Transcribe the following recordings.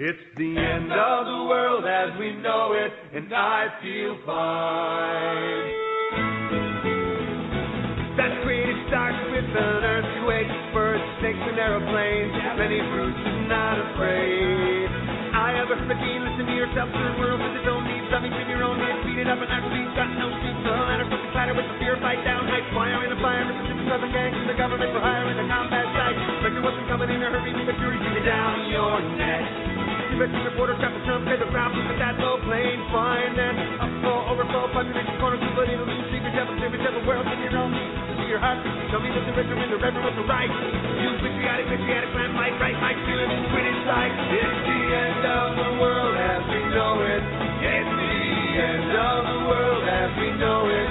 It's the end of the world as we know it, and I feel fine. That creative starts with an earthquake, birds, snakes, and aeroplanes. Many fruits and not afraid. I have a fifteen, listen to yourself, third world with its own needs. To your own needs, beat it up and act beat, got no sleep. The ladder, something clatter with the fear, fight down, hide, fire in a fire, Mississippi Southern gangs, and the government for hire in the combat site. Spectre wasn't coming in a hurry, the fury, keep it down your neck. Conviction reporter the jump, pay the problem with that low plane. Fine then, upfall, overflow, population corner, but it'll lose, secret devil, secret devil, world in your own. To your heart, show me that the richer in the reverend with the right. You patriotic, patriotic, plan, fight, right, my feeling, quit inside. It's the end of the world as we know it. It's the end of the world as we know it.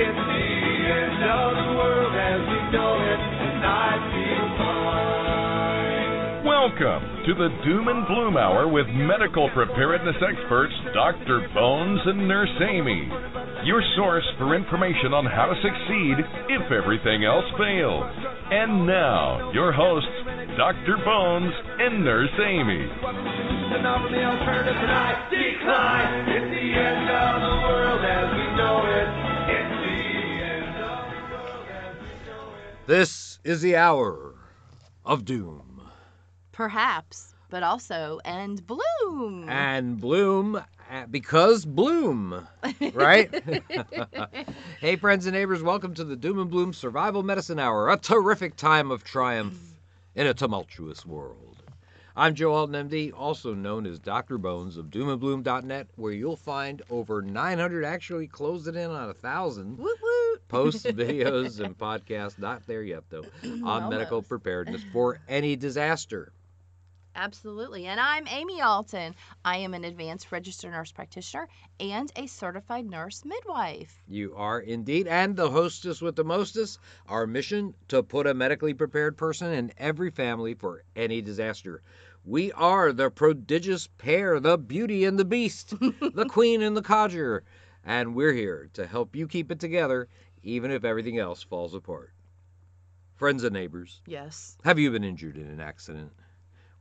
It's the end of the world as we know it. And I feel fine. Welcome to the Doom and Bloom Hour with medical preparedness experts Dr. Bones and Nurse Amy. Your source for information on how to succeed if everything else fails. And now, your hosts, Dr. Bones and Nurse Amy. And offer alternative and decline. It's the end of the world as we know it. It's the end of the world as we know it. This is the hour of doom. Perhaps, but also and bloom. And bloom uh, because bloom, right? hey, friends and neighbors, welcome to the Doom and Bloom Survival Medicine Hour, a terrific time of triumph in a tumultuous world. I'm Joe Alton, MD, also known as Dr. Bones of doomandbloom.net, where you'll find over 900, actually closing in on a thousand woot woot. posts, videos, and podcasts. Not there yet, though, on medical preparedness for any disaster. Absolutely. And I'm Amy Alton. I am an advanced registered nurse practitioner and a certified nurse midwife. You are indeed, and the hostess with the mostest. Our mission to put a medically prepared person in every family for any disaster. We are the prodigious pair, the beauty and the beast, the queen and the codger, and we're here to help you keep it together, even if everything else falls apart. Friends and neighbors, Yes. have you been injured in an accident?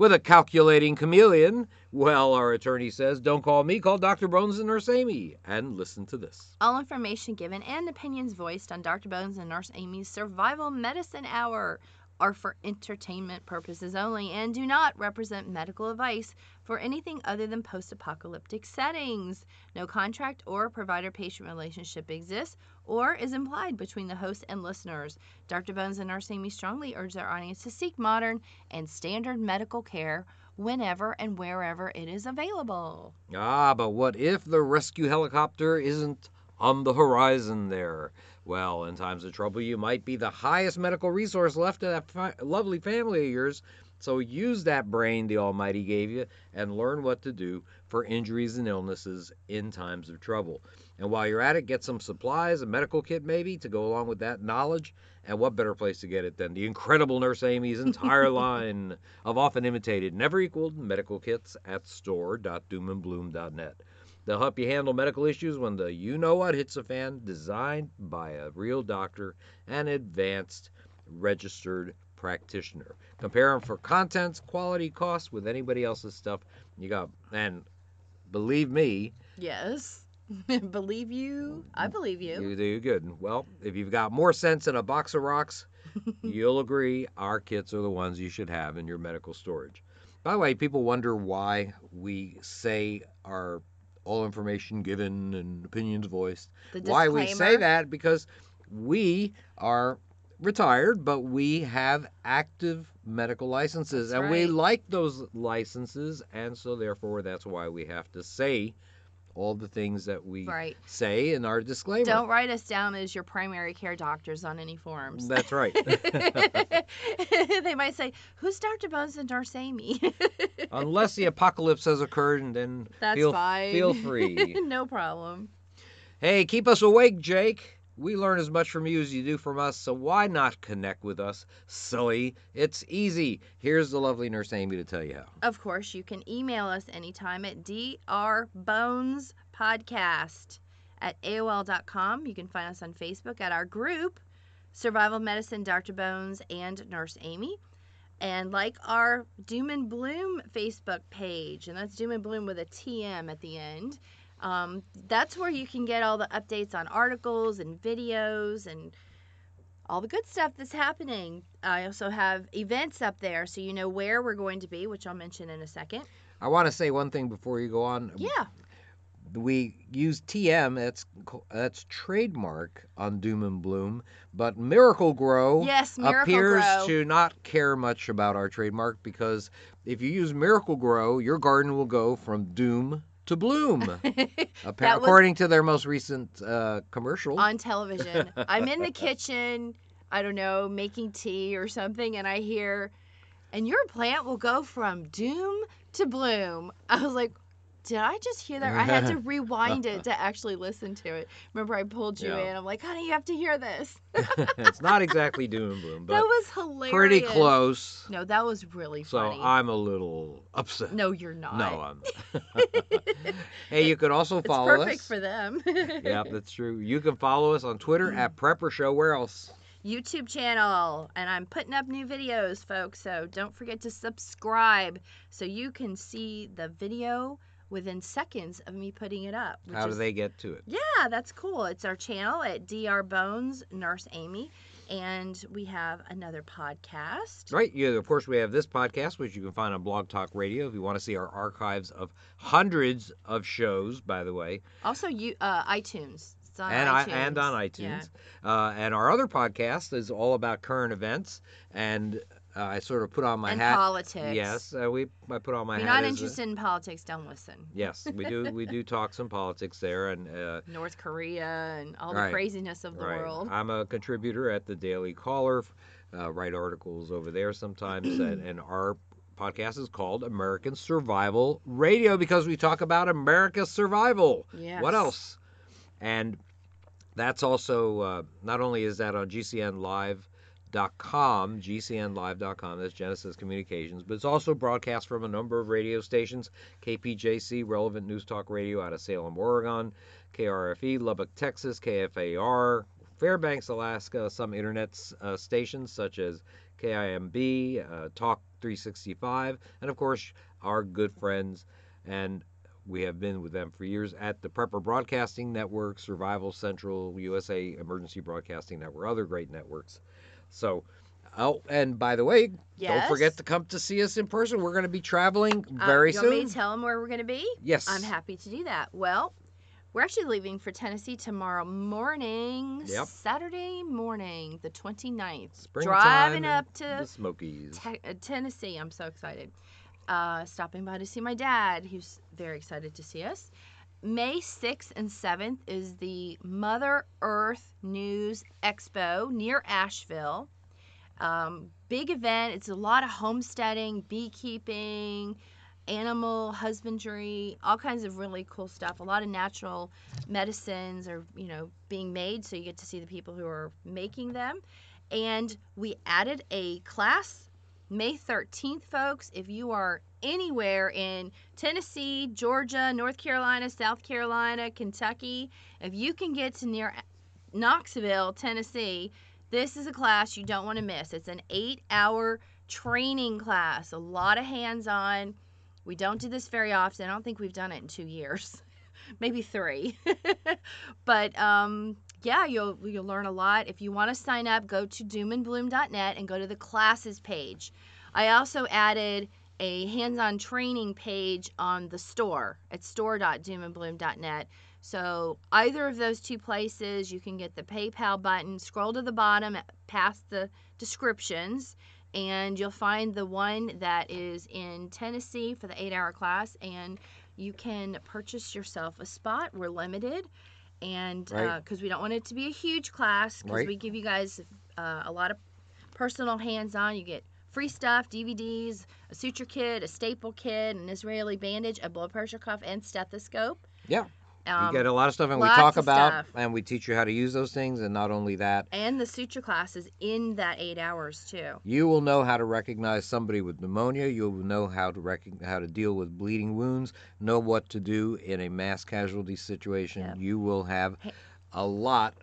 With a calculating chameleon? Well, our attorney says, don't call me, call Dr. Bones and Nurse Amy. And listen to this. All information given and opinions voiced on Dr. Bones and Nurse Amy's Survival Medicine Hour are for entertainment purposes only and do not represent medical advice for anything other than post apocalyptic settings. No contract or provider patient relationship exists or is implied between the host and listeners. Dr. Bones and Nurse Amy strongly urge their audience to seek modern and standard medical care whenever and wherever it is available. Ah, but what if the rescue helicopter isn't on the horizon there? Well, in times of trouble, you might be the highest medical resource left to that fi- lovely family of yours. So use that brain the Almighty gave you and learn what to do for injuries and illnesses in times of trouble. And while you're at it, get some supplies, a medical kit maybe, to go along with that knowledge. And what better place to get it than the incredible Nurse Amy's entire line of often imitated, never equaled medical kits at store.doomandbloom.net. They'll help you handle medical issues when the you know what hits a fan, designed by a real doctor and advanced registered practitioner. Compare them for contents, quality, cost with anybody else's stuff. You got, and believe me, Yes. believe you? I believe you. you do good. Well, if you've got more sense than a box of rocks, you'll agree our kits are the ones you should have in your medical storage. By the way, people wonder why we say our all information given and opinions voiced. The Why we say that because we are retired, but we have active medical licenses, That's and we like those licenses, and so therefore that's why we have to say all the things that we Right. say in our disclaimer. Don't write us down as your primary care doctors on any forms. That's right. they might say, "Who's Dr. Bones and Nurse Amy?" Unless the apocalypse has occurred, and then That's feel, fine. feel free. no problem. hey, keep us awake, Jake. We learn as much from you as you do from us, so why not connect with us, silly? It's easy. Here's the lovely nurse Amy to tell you how. Of course, you can email us anytime at drbonespodcast at AOL.com. You can find us on Facebook at our group, Survival Medicine, Dr. Bones, and Nurse Amy. and like our Doom and Bloom Facebook page, and that's Doom and Bloom with a TM at the end. Um, that's where you can get all the updates on articles and videos and all the good stuff that's happening. I also have events up there so you know where we're going to be, which I'll mention in a second. I want to say one thing before you go on. Yeah. We use TM. That's that's trademark on Doom and Bloom, but Miracle-Gro Yes, Miracle appears Grow. to not care much about our trademark because if you use Miracle-Gro, your garden will go from doom to bloom, appa- That was- according to their most recent uh, commercial. on television. I'm in the kitchen, I don't know, making tea or something, and I hear, and your plant will go from doom to bloom. I was like, did I just hear that? I had to rewind it to actually listen to it. Remember, I pulled you Yeah. in. I'm like, honey, you have to hear this. it's not exactly doom and bloom, that was hilarious. pretty close. No, that was really So funny. So I'm a little upset. no, you're not. No, I'm. hey, you can also follow it's perfect us. for them. yeah, that's true. You can follow us on Twitter at Prepper Show. Where else? YouTube channel, and I'm putting up new videos, folks. So don't forget to subscribe so you can see the video within seconds of me putting it up. which How do is- they get to it? Yeah, that's cool. It's our channel at Dr. Bones Nurse Amy, and we have another podcast. Right. Yeah. Of course, we have this podcast, which you can find on Blog Talk Radio. If you want to see our archives of hundreds of shows, by the way, Also, you uh, iTunes. It's on and I, iTunes. and on Yeah. iTunes. Uh, and our other podcast is all about current events, and uh, I sort of put on my and hat. politics. Yes, uh, we. I put on my If hat. you're not as a- interested in politics, don't listen. yes, we do. We do talk some politics there, and uh, North Korea and all Right. the craziness of the Right. world. I'm a contributor at the Daily Caller, uh, write articles over there sometimes, and, and our podcast is called American Survival Radio because we talk about America's survival. Yes. What else? And that's also uh, not only is that on GCNLive.com, GCNLive.com, that's Genesis Communications, but it's also broadcast from a number of radio stations KPJC, Relevant News Talk Radio out of Salem, Oregon, KRFE, Lubbock, Texas, KFAR, Fairbanks, Alaska, some internet uh, stations such as KIMB, uh, Talk 365, and of course our good friends and we have been with them for years at the Prepper Broadcasting Network, Survival Central, USA Emergency Broadcasting Network, other great networks. So, oh, and by the way, don't forget to come to see us in person. We're going to be traveling Uh, very you want me soon. to tell them where we're going to be? yes. I'm happy to do that. Well, we're actually leaving for Tennessee tomorrow morning, Yep. Saturday morning, the 29th. Springtime driving in up to the Smokies. Te- uh, Tennessee. I'm so excited. Uh, stopping by to see my dad, who's very excited to see us. May 6th and 7th is the Mother Earth News Expo near Asheville. Um, big event. It's a lot of homesteading, beekeeping, animal husbandry, all kinds of really cool stuff. A lot of natural medicines are, you know, being made, so you get to see the people who are making them. And we added a class May 13th, folks. If you are anywhere in Tennessee, Georgia, North Carolina, South Carolina, Kentucky, if you can get to near Knoxville, Tennessee, this is a class you don't want to miss. It's an eight hour training class, a lot of hands on. We don't do this very often. I don't think we've done it in two years, maybe three. but um, yeah, you'll you'll learn a lot. If you want to sign up, go to doomandbloom.net and go to the classes page. I also added a hands-on training page on the store at store.doomandbloom.net. So either of those two places, you can get the PayPal button. Scroll to the bottom past the descriptions, and you'll find the one that is in Tennessee for the eight-hour class, and you can purchase yourself a spot. We're limited, and Right. because we don't want it to be a huge class, because Right. we give you guys uh, a lot of personal hands-on. You get free stuff, DVDs, a suture kit, a staple kit, an Israeli bandage, a blood pressure cuff, and stethoscope. Yeah. Um, you get a lot of stuff, and we talk about, stuff. and we teach you how to use those things, and not only that, and the suture classes in that eight hours too. You will know how to recognize somebody with pneumonia. You'll know how to rec- how to deal with bleeding wounds. Know what to do in a mass casualty situation. Yep. You will have a lot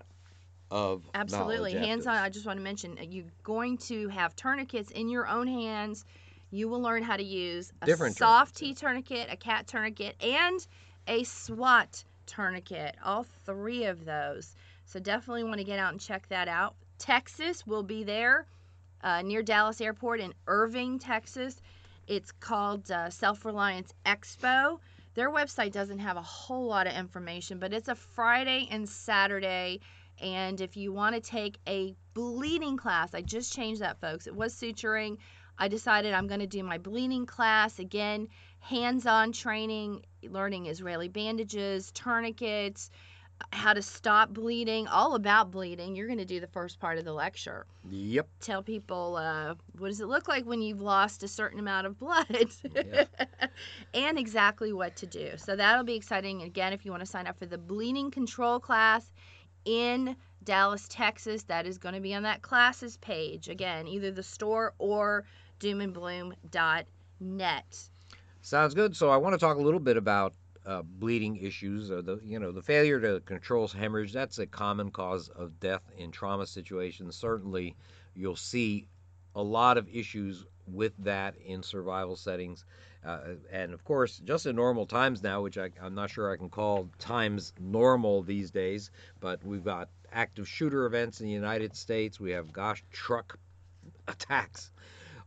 of Absolutely. Hands on. I just want to mention uh, you're going to have tourniquets in your own hands. You will learn how to use a Different SOFT-T tourniquet, a cat tourniquet, and a SWAT tourniquet. All three of those. So definitely want to get out and check that out. Texas will be there uh, near Dallas Airport in Irving, Texas. It's called uh, Self Reliance Expo. Their website doesn't have a whole lot of information, but it's a Friday and Saturday. And if you want to take a bleeding class, I just changed that, folks. It was suturing. I decided I'm going to do my bleeding class again, hands on training, learning Israeli bandages, tourniquets, how to stop bleeding, all about bleeding. You're going to do the first part of the lecture. Yep. Tell people uh, what does it look like when you've lost a certain amount of blood Yeah. and exactly what to do. So that'll be exciting. Again, if you want to sign up for the bleeding control class in Dallas, Texas, that is going to be on that classes page. Again, either the store or doomandbloom.net. Sounds good. So I want to talk a little bit about uh, bleeding issues. Or the you know the failure to control hemorrhage. That's a common cause of death in trauma situations. Certainly, you'll see a lot of issues with that in survival settings. Uh, and of course, just in normal times now, which I, I'm not sure I can call times normal these days, but we've got active shooter events in the United States. We have, gosh, truck attacks,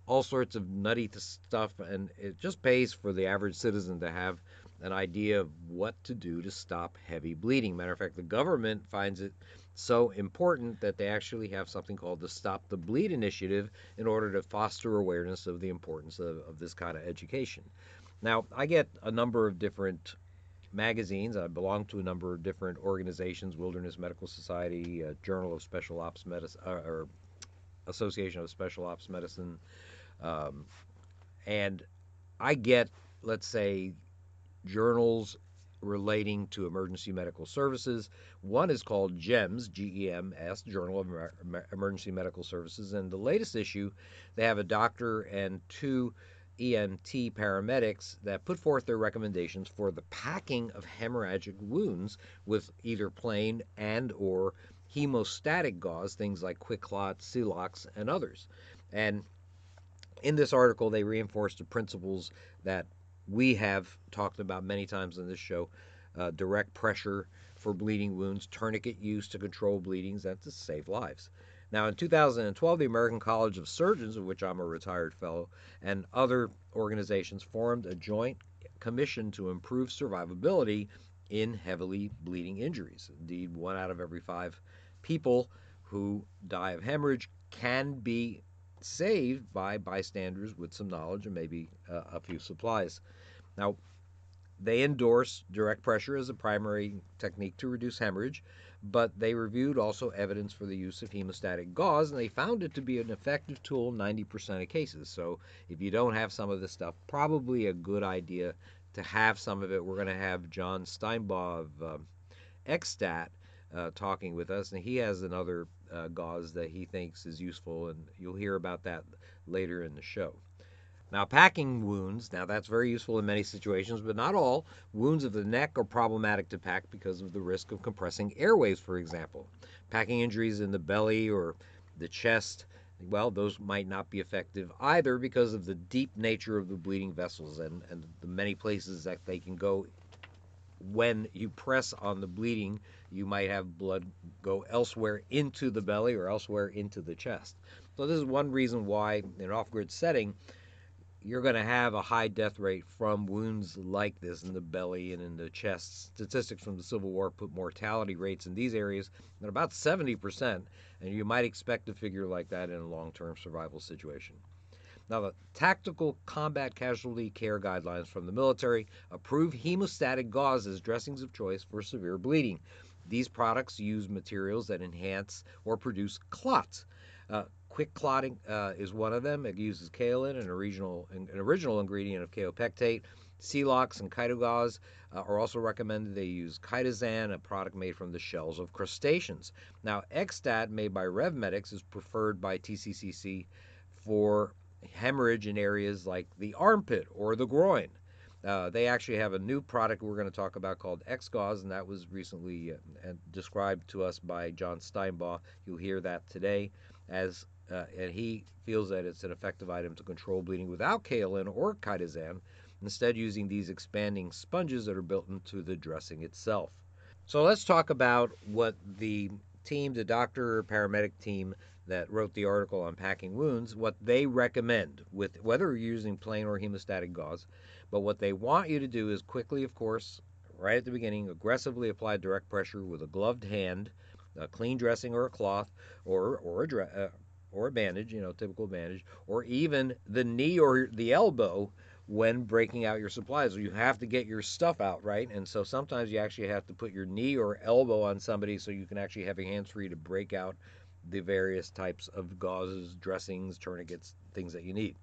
all sorts of nutty stuff, and it just pays for the average citizen to have an idea of what to do to stop heavy bleeding. Matter of fact, the government finds it so important that they actually have something called the Stop the Bleed Initiative in order to foster awareness of the importance of, of this kind of education. Now, I get a number of different magazines. I belong to a number of different organizations Wilderness Medical Society, uh, Journal of Special Ops Medicine, uh, or Association of Special Ops Medicine. Um, and I get, let's say, journals relating to emergency medical services. One is called GEMS, G E M S, Journal of Emer- Emer- Emergency Medical Services. And the latest issue, they have a doctor and two EMT paramedics that put forth their recommendations for the packing of hemorrhagic wounds with either plain and or hemostatic gauze, things like QuikClot, Celox, and others. And in this article, they reinforce the principles that we have talked about many times on this show uh, direct pressure for bleeding wounds, tourniquet use to control bleedings, and to save lives. Now, in 2012, the American College of Surgeons, of which I'm a retired fellow, and other organizations formed a joint commission to improve survivability in heavily bleeding injuries. Indeed, one out of every five people who die of hemorrhage can be saved by bystanders with some knowledge and maybe uh, a few supplies. Now, they endorse direct pressure as a primary technique to reduce hemorrhage, but they reviewed also evidence for the use of hemostatic gauze, and they found it to be an effective tool in 90% of cases. So, if you don't have some of this stuff, probably a good idea to have some of it. We're going to have John Steinbaugh of um, XStat uh, talking with us, and he has another uh, gauze that he thinks is useful, and you'll hear about that later in the show. Now, packing wounds, now that's very useful in many situations, but not all. Wounds of the neck are problematic to pack because of the risk of compressing airways, for example. Packing injuries in the belly or the chest, well, those might not be effective either because of the deep nature of the bleeding vessels and, and the many places that they can go. When you press on the bleeding, you might have blood go elsewhere into the belly or elsewhere into the chest. So, this is one reason why, in an off grid setting, you're going to have a high death rate from wounds like this in the belly and in the chest. Statistics from the Civil War put mortality rates in these areas at about 70%, and you might expect a figure like that in a long term survival situation. Now, the Tactical Combat Casualty Care Guidelines from the military approve hemostatic gauze as dressings of choice for severe bleeding. These products use materials that enhance or produce clots. Uh, quick clotting uh, is one of them. It uses kaolin, an original, an original ingredient of kaopectate. Celox and chitogauze uh, are also recommended. They use chitosan, a product made from the shells of crustaceans. Now, XStat, made by RevMedx, is preferred by TCCC for hemorrhage in areas like the armpit or the groin. Uh, they actually have a new product we're going to talk about called XGauze, and that was recently uh, described to us by John Steinbaugh. You'll hear that today, as uh, and he feels that it's an effective item to control bleeding without kaolin or chitosan, instead using these expanding sponges that are built into the dressing itself. So let's talk about what the team, the doctor or paramedic team that wrote the article on packing wounds, what they recommend with whether you're using plain or hemostatic gauze. But what they want you to do is quickly, of course, right at the beginning, aggressively apply direct pressure with a gloved hand, a clean dressing or a cloth, or or a uh, or a bandage, you know, typical bandage, or even the knee or the elbow when breaking out your supplies. You have to get your stuff out, right? And so sometimes you actually have to put your knee or elbow on somebody so you can actually have your hands free to break out the various types of gauzes, dressings, tourniquets, things that you need.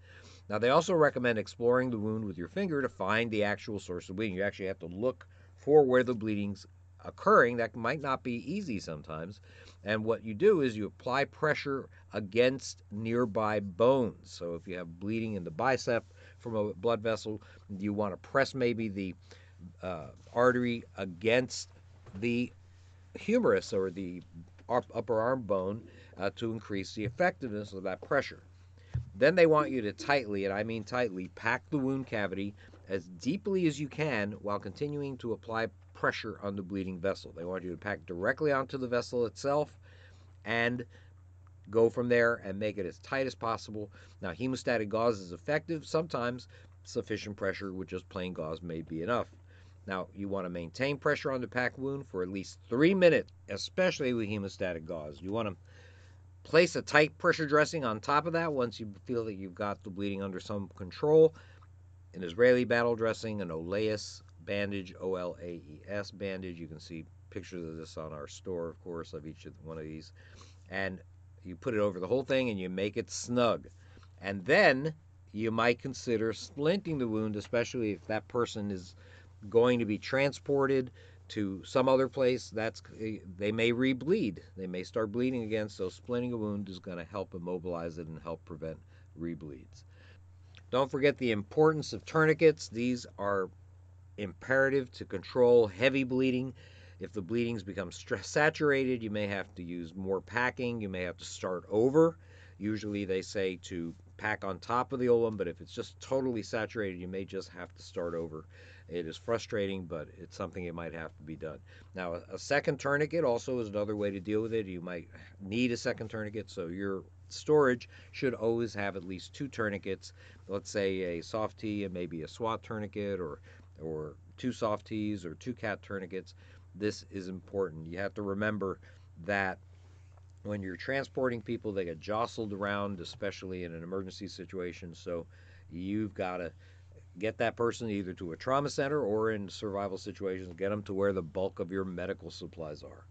Now, they also recommend exploring the wound with your finger to find the actual source of bleeding. You actually have to look for where the bleeding's occurring. That might not be easy sometimes. And what you do is you apply pressure against nearby bones. So if you have bleeding in the bicep from a blood vessel, you want to press maybe the uh, artery against the humerus or the upper arm bone uh, to increase the effectiveness of that pressure. Then they want you to tightly, and I mean tightly, pack the wound cavity as deeply as you can while continuing to apply pressure on the bleeding vessel. They want you to pack directly onto the vessel itself and go from there and make it as tight as possible. Now, hemostatic gauze is effective. Sometimes sufficient pressure with just plain gauze may be enough. Now, you want to maintain pressure on the pack wound for at least three minutes, especially with hemostatic gauze. You want to place a tight pressure dressing on top of that once you feel that you've got the bleeding under some control. An Israeli battle dressing, an OLAES bandage, O L A E S bandage. You can see pictures of this on our store, of course, of each one of these. And you put it over the whole thing and you make it snug. And then you might consider splinting the wound, especially if that person is going to be transported to some other place. That's eh, they may rebleed. They may start bleeding again. So splinting a wound is going to help immobilize it and help prevent rebleeds. Don't forget the importance of tourniquets. These are imperative to control heavy bleeding. If the bleedings become stress saturated, you may have to use more packing. You may have to start over. Usually they say to pack on top of the old one, but if it's just totally saturated, you may just have to start over. It is frustrating, but it's something that might have to be done. Now, a second tourniquet also is another way to deal with it. You might need a second tourniquet, so your storage should always have at least two tourniquets. Let's say a SOFT-T and maybe a SWAT tourniquet or or two SOFT-T's or two cat tourniquets. This is important. You have to remember that when you're transporting people, they get jostled around, especially in an emergency situation. So you've got to get that person either to a trauma center or in survival situations, get them to where the bulk of your medical supplies are.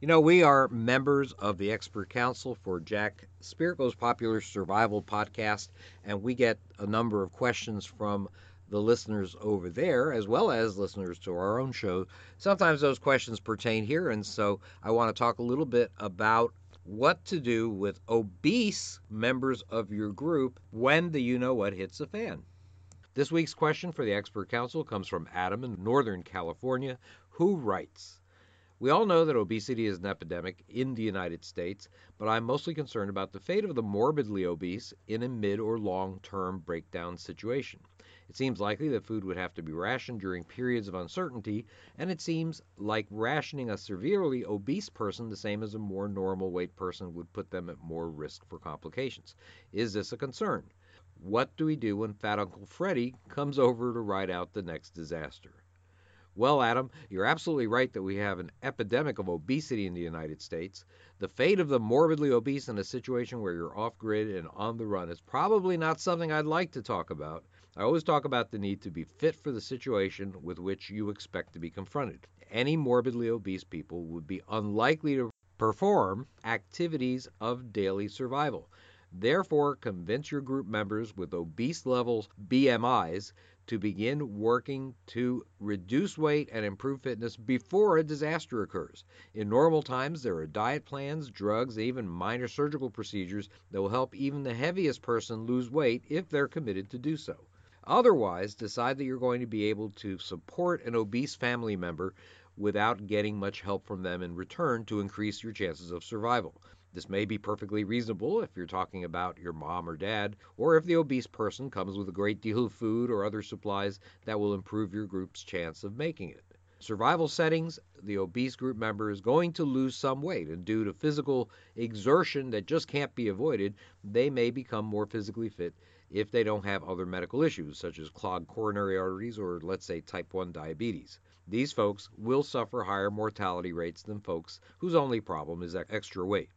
You know, we are members of the Expert Council for Jack Spirko's popular survival podcast, and we get a number of questions from the listeners over there, as well as listeners to our own show. Sometimes those questions pertain here, and so I want to talk a little bit about what to do with obese members of your group when the you know what hits the fan. This week's question for the expert council comes from Adam in Northern California, who writes We all know that obesity is an epidemic in the United States, but I'm mostly concerned about the fate of the morbidly obese in a mid or long term breakdown situation. It seems likely that food would have to be rationed during periods of uncertainty, and it seems like rationing a severely obese person the same as a more normal weight person would put them at more risk for complications. Is this a concern? What do we do when Fat Uncle Freddy comes over to ride out the next disaster? Well, Adam, you're absolutely right that we have an epidemic of obesity in the United States. The fate of the morbidly obese in a situation where you're off grid and on the run is probably not something I'd like to talk about. I always talk about the need to be fit for the situation with which you expect to be confronted. Any morbidly obese people would be unlikely to perform activities of daily survival. Therefore, convince your group members with obese levels BMIs to begin working to reduce weight and improve fitness before a disaster occurs. In normal times, there are diet plans, drugs, even minor surgical procedures that will help even the heaviest person lose weight if they're committed to do so. Otherwise, decide that you're going to be able to support an obese family member without getting much help from them in return to increase your chances of survival. This may be perfectly reasonable if you're talking about your mom or dad, or if the obese person comes with a great deal of food or other supplies that will improve your group's chance of making it. Survival settings, the obese group member is going to lose some weight, and due to physical exertion that just can't be avoided, they may become more physically fit if they don't have other medical issues, such as clogged coronary arteries or, let's say, type 1 diabetes. These folks will suffer higher mortality rates than folks whose only problem is extra weight.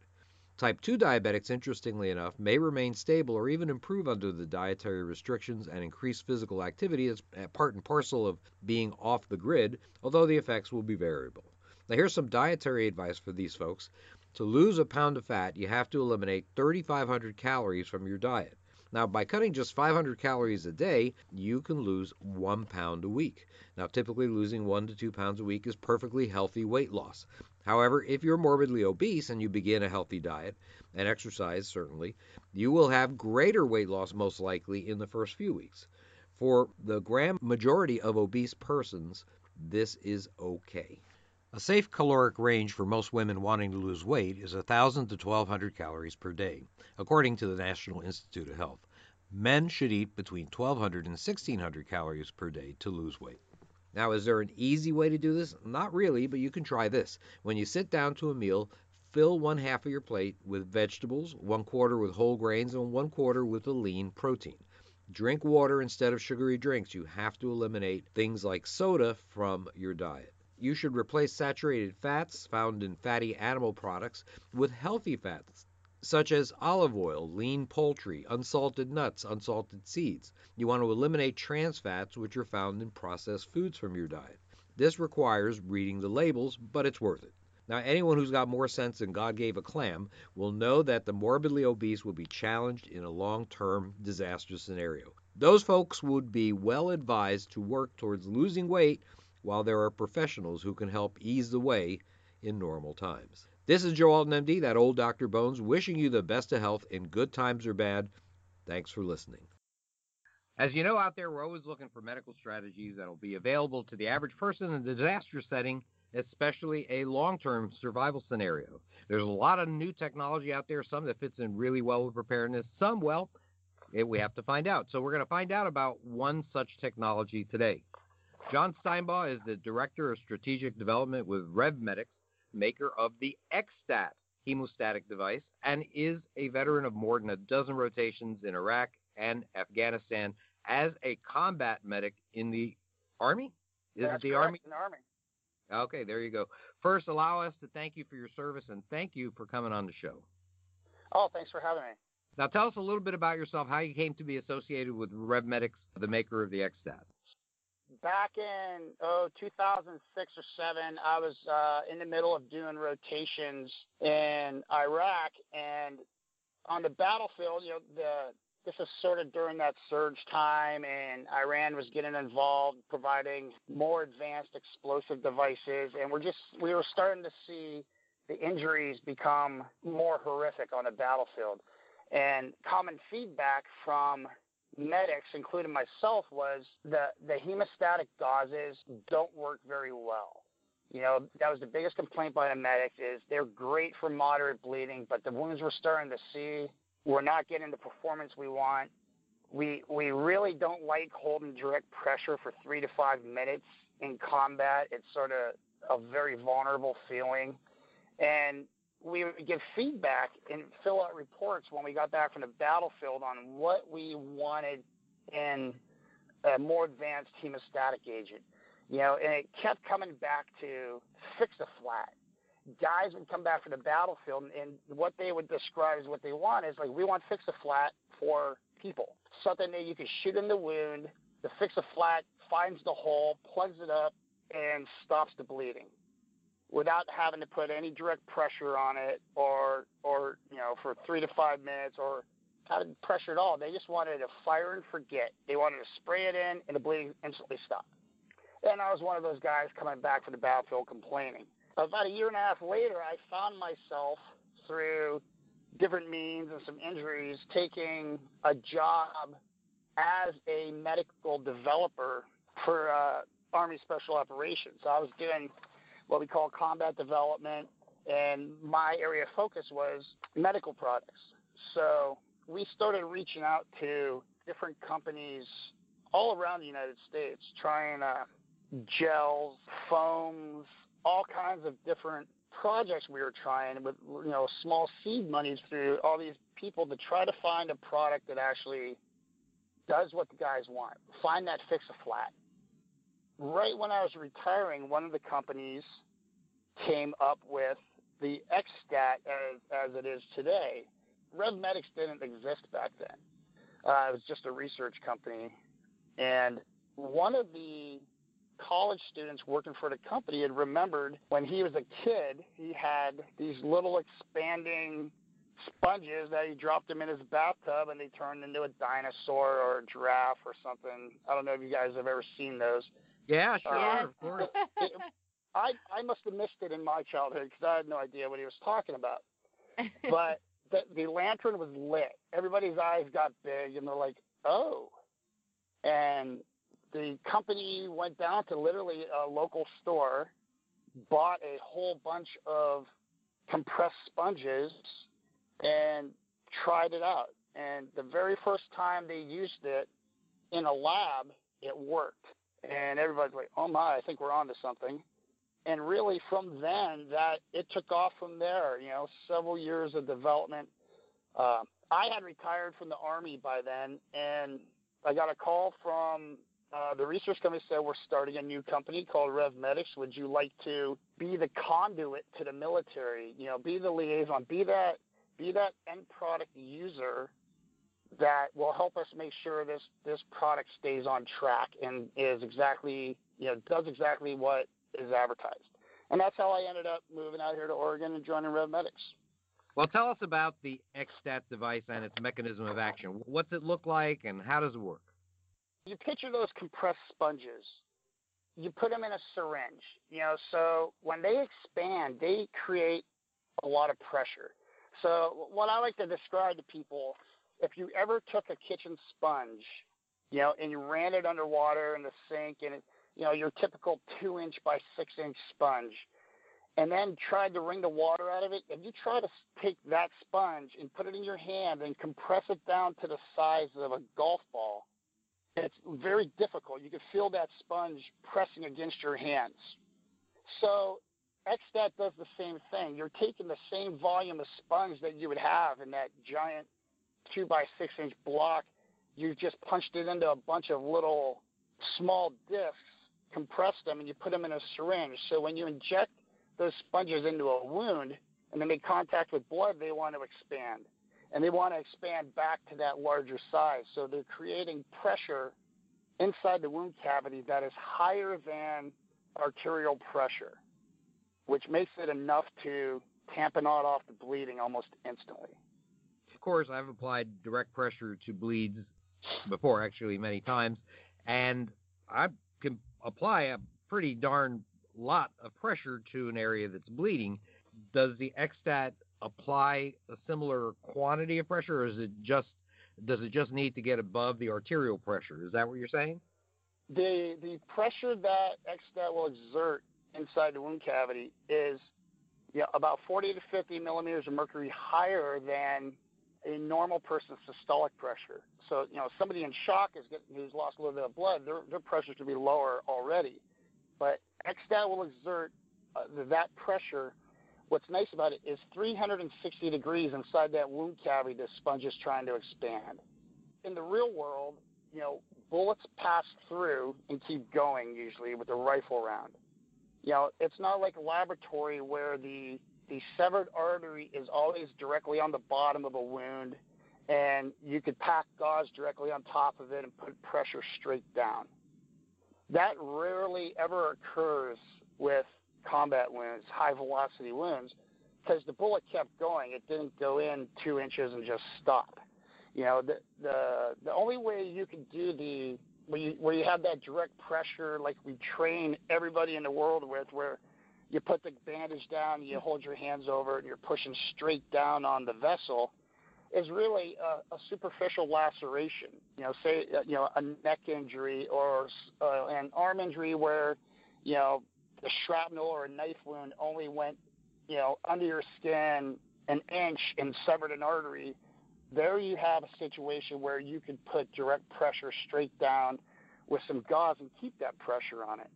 Type 2 diabetics, interestingly enough, may remain stable or even improve under the dietary restrictions and increased physical activity as uh, part and parcel of being off the grid, although the effects will be variable. Now, here's some dietary advice for these folks. To lose a pound of fat, you have to eliminate 3,500 calories from your diet. Now, by cutting just 500 calories a day, you can lose one pound a week. Now, typically losing one to two pounds a week is perfectly healthy weight loss. However, if you're morbidly obese and you begin a healthy diet and exercise, certainly, you will have greater weight loss most likely in the first few weeks. For the grand majority of obese persons, this is okay. A safe caloric range for most women wanting to lose weight is 1,000 to 1,200 calories per day, according to the National Institute of Health. Men should eat between 1,200 and 1,600 calories per day to lose weight. Now, is there an easy way to do this? Not really, but you can try this. When you sit down to a meal, fill one half of your plate with vegetables, one quarter with whole grains, and one quarter with a lean protein. Drink water instead of sugary drinks. You have to eliminate things like soda from your diet. You should replace saturated fats found in fatty animal products with healthy fats such as olive oil, lean poultry, unsalted nuts, unsalted seeds. You want to eliminate trans fats, which are found in processed foods from your diet. This requires reading the labels, but it's worth it. Now, anyone who's got more sense than God gave a clam will know that the morbidly obese will be challenged in a long term disaster scenario. Those folks would be well advised to work towards losing weight while there are professionals who can help ease the way in normal times. This is Joe Alton, MD, that old Dr. Bones, wishing you the best of health in good times or bad. Thanks for listening. As you know, out there, we're always looking for medical strategies that will be available to the average person in a disaster setting, especially a long term survival scenario. There's a lot of new technology out there, some that fits in really well with preparedness, some, well, it, we have to find out. So we're going to find out about one such technology today. John Steinbaugh is the Director of Strategic Development with RevMedx maker of the XStat hemostatic device, and is a veteran of more than a dozen rotations in Iraq and Afghanistan as a combat medic in the Army. Is That's it the Army? In the Army. Okay, there you go. First, allow us to thank you for your service and thank you for coming on the show. Oh, thanks for having me. Now, tell us a little bit about yourself, how you came to be associated with RevMedx, the maker of the XStat. Back in oh 2006 or seven, I was uh, in the middle of doing rotations in Iraq, and on the battlefield, you know, the this is sort of during that surge time, and Iran was getting involved, providing more advanced explosive devices, and we're just we were starting to see the injuries become more horrific on the battlefield. And common feedback from medics, including myself, was the the hemostatic gauzes don't work very well. You know, that was the biggest complaint by the medics is they're great for moderate bleeding, but the wounds we're starting to see, we're not getting the performance we want. We we really don't like holding direct pressure for three to five minutes in combat. It's sort of a very vulnerable feeling. And we would give feedback and fill out reports when we got back from the battlefield on what we wanted in a more advanced hemostatic agent. You know, and it kept coming back to fix a flat. Guys would come back from the battlefield, and what they would describe as what they want is like, we want fix a flat for people. Something that you can shoot in the wound, the fix a flat finds the hole, plugs it up, and stops the bleeding without having to put any direct pressure on it or or you know for three to five minutes or have pressure at all. They just wanted to fire and forget. They wanted to spray it in and the bleeding instantly stopped. And I was one of those guys coming back from the battlefield complaining. About a year and a half later, I found myself through different means and some injuries taking a job as a medical developer for uh, Army Special Operations. So I was doing what we call combat development, and my area of focus was medical products. So we started reaching out to different companies all around the United States, trying uh, gels, foams, all kinds of different projects we were trying with you know small seed monies through all these people to try to find a product that actually does what the guys want. Find that fix a flat. Right when I was retiring, one of the companies came up with the XStat as, as it is today. RevMedx didn't exist back then. Uh, it was just a research company. And one of the college students working for the company had remembered when he was a kid, he had these little expanding sponges that he dropped them in his bathtub and they turned into a dinosaur or a giraffe or something. I don't know if you guys have ever seen those. Yeah, sure, Yeah. of course. It- I I must have missed it in my childhood because I had no idea what he was talking about. But the, the lantern was lit. Everybody's eyes got big and they're like, oh. And the company went down to literally a local store, bought a whole bunch of compressed sponges, and tried it out. And the very first time they used it in a lab, it worked. And everybody's like, oh my, I think we're on to something. And really from then, that it took off from there, you know, several years of development. Uh, I had retired from the Army by then, and I got a call from uh, the research company said we're starting a new company called RevMedx. Would you like to be the conduit to the military? You know, be the liaison, be that be that end product user that will help us make sure this this product stays on track and is exactly you know does exactly what is advertised. And that's how I ended up moving out here to Oregon and joining RevMedx. Well, tell us about the XStat device and its mechanism of action. What's it look like, and how does it work? you picture those compressed sponges. You put them in a syringe, you know, so when they expand, they create a lot of pressure. So what I like to describe to people, if you ever took a kitchen sponge, you know, and you ran it underwater in the sink and it, you know, your typical two inch by six inch sponge, and then tried to wring the water out of it, if you try to take that sponge and put it in your hand and compress it down to the size of a golf ball, it's very difficult. You can feel that sponge pressing against your hands. So XStat does the same thing. You're taking the same volume of sponge that you would have in that giant two by six inch block. You just punched it into a bunch of little small discs, compressed them, and you put them in a syringe. So when you inject those sponges into a wound and they make contact with blood, they want to expand and they want to expand back to that larger size. So they're creating pressure inside the wound cavity that is higher than arterial pressure, which makes it enough to tamponade off the bleeding almost instantly. Of course, I've applied direct pressure to bleeds before, actually, many times, and I can apply a pretty darn lot of pressure to an area that's bleeding. Does the XStat apply a similar quantity of pressure, or is it just does it just need to get above the arterial pressure? Is that what you're saying? The the pressure that XStat will exert inside the wound cavity is know, about 40 to 50 millimeters of mercury higher than a normal person's systolic pressure. So, you know, somebody in shock is getting, who's lost a little bit of blood, their, their pressure should be lower already. But XStat will exert uh, that pressure. What's nice about it is 360 degrees inside that wound cavity the sponge is trying to expand. In the real world, you know, bullets pass through and keep going usually with a rifle round. You know, it's not like a laboratory where the the severed artery is always directly on the bottom of a wound and you could pack gauze directly on top of it and put pressure straight down. That rarely ever occurs with combat wounds, high velocity wounds, because the bullet kept going. It didn't go in two inches and just stop. You know, the the the only way you can do the where you where you have that direct pressure like we train everybody in the world with where you put the bandage down, you hold your hands over and you're pushing straight down on the vessel. is really a, a superficial laceration. You know, say uh, you know a neck injury or uh, an arm injury where you know the shrapnel or a knife wound only went you know under your skin an inch and severed an artery. There you have a situation where you can put direct pressure straight down with some gauze and keep that pressure on it.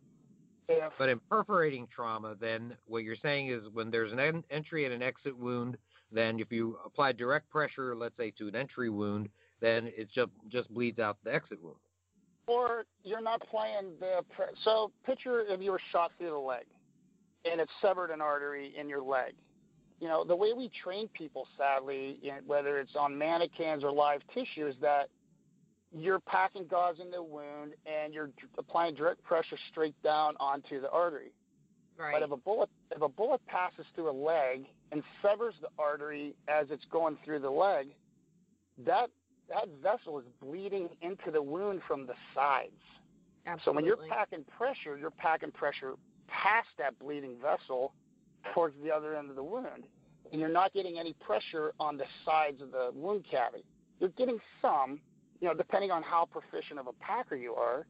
But in perforating trauma, then what you're saying is when there's an en- entry and an exit wound, then if you apply direct pressure, let's say to an entry wound, then it just just bleeds out the exit wound. or you're not playing the pre- so picture if you were shot through the leg and it severed an artery in your leg you know the way we train people sadly whether it's on mannequins or live tissue is that you're packing gauze in the wound and you're applying direct pressure straight down onto the artery Right. but if a bullet if a bullet passes through a leg and severs the artery as it's going through the leg, that that vessel is bleeding into the wound from the sides. Absolutely. So when you're packing pressure, you're packing pressure past that bleeding vessel towards the other end of the wound. And you're not getting any pressure on the sides of the wound cavity. You're getting some, you know, depending on how proficient of a packer you are.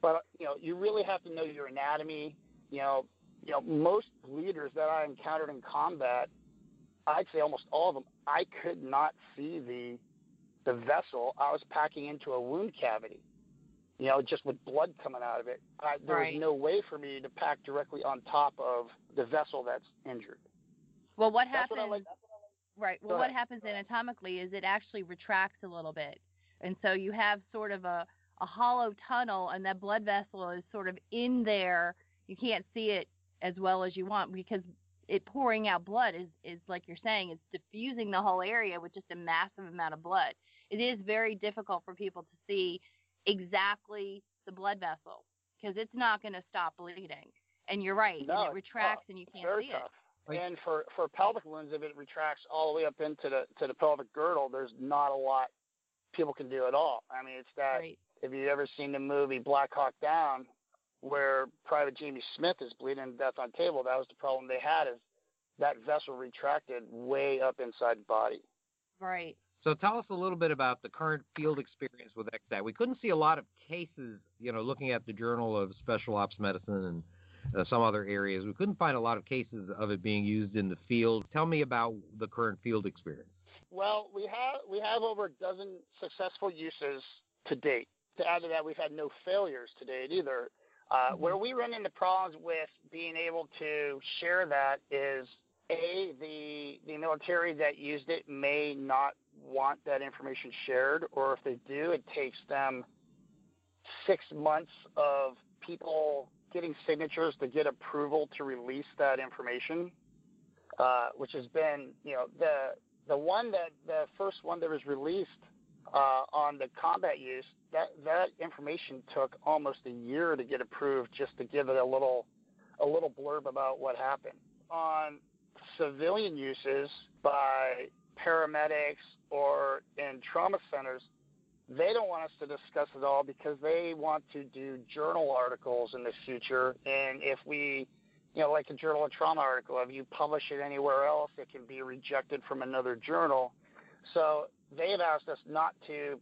But you know, you really have to know your anatomy. You know, you know, most bleeders that I encountered in combat, I'd say almost all of them, I could not see the the vessel I was packing into a wound cavity. You know, just with blood coming out of it. I, there Right. was no way for me to pack directly on top of the vessel that's injured. well, what happens? like. Right. Well, what happens anatomically is it actually retracts a little bit, and so you have sort of a a hollow tunnel, and that blood vessel is sort of in there. You can't see it as well as you want because it pouring out blood is is like you're saying, it's diffusing the whole area with just a massive amount of blood. It is very difficult for people to see exactly the blood vessel because it's not going to stop bleeding. And you're right, No, and it retracts tough. and you can't Very see tough. Like- And for for pelvic wounds, if it retracts all the way up into the to the pelvic girdle, there's not a lot people can do at all. I mean, it's that Right. if you've ever seen the movie Black Hawk Down, where Private Jamie Smith is bleeding to death on table, that was the problem they had is that vessel retracted way up inside the body. Right. So tell us a little bit about the current field experience with XStat. We couldn't see a lot of cases, you know, looking at the Journal of Special Ops Medicine and uh, some other areas. We couldn't find a lot of cases of it being used in the field. Tell me about the current field experience. Well, we have we have over a dozen successful uses to date. To add to that, we've had no failures to date either. Uh, Where we run into problems with being able to share that is a the the military that used it may not want that information shared, or if they do, it takes them six months of people getting signatures to get approval to release that information, uh, which has been you know the the one that the first one that was released uh, on the combat use that that information took almost a year to get approved just to give it a little a little blurb about what happened. On civilian uses by paramedics or in trauma centers they don't want us to discuss it all because they want to do journal articles in the future. And if we you know, like a journal of trauma article. If you publish it anywhere else, it can be rejected from another journal. So they've asked us not to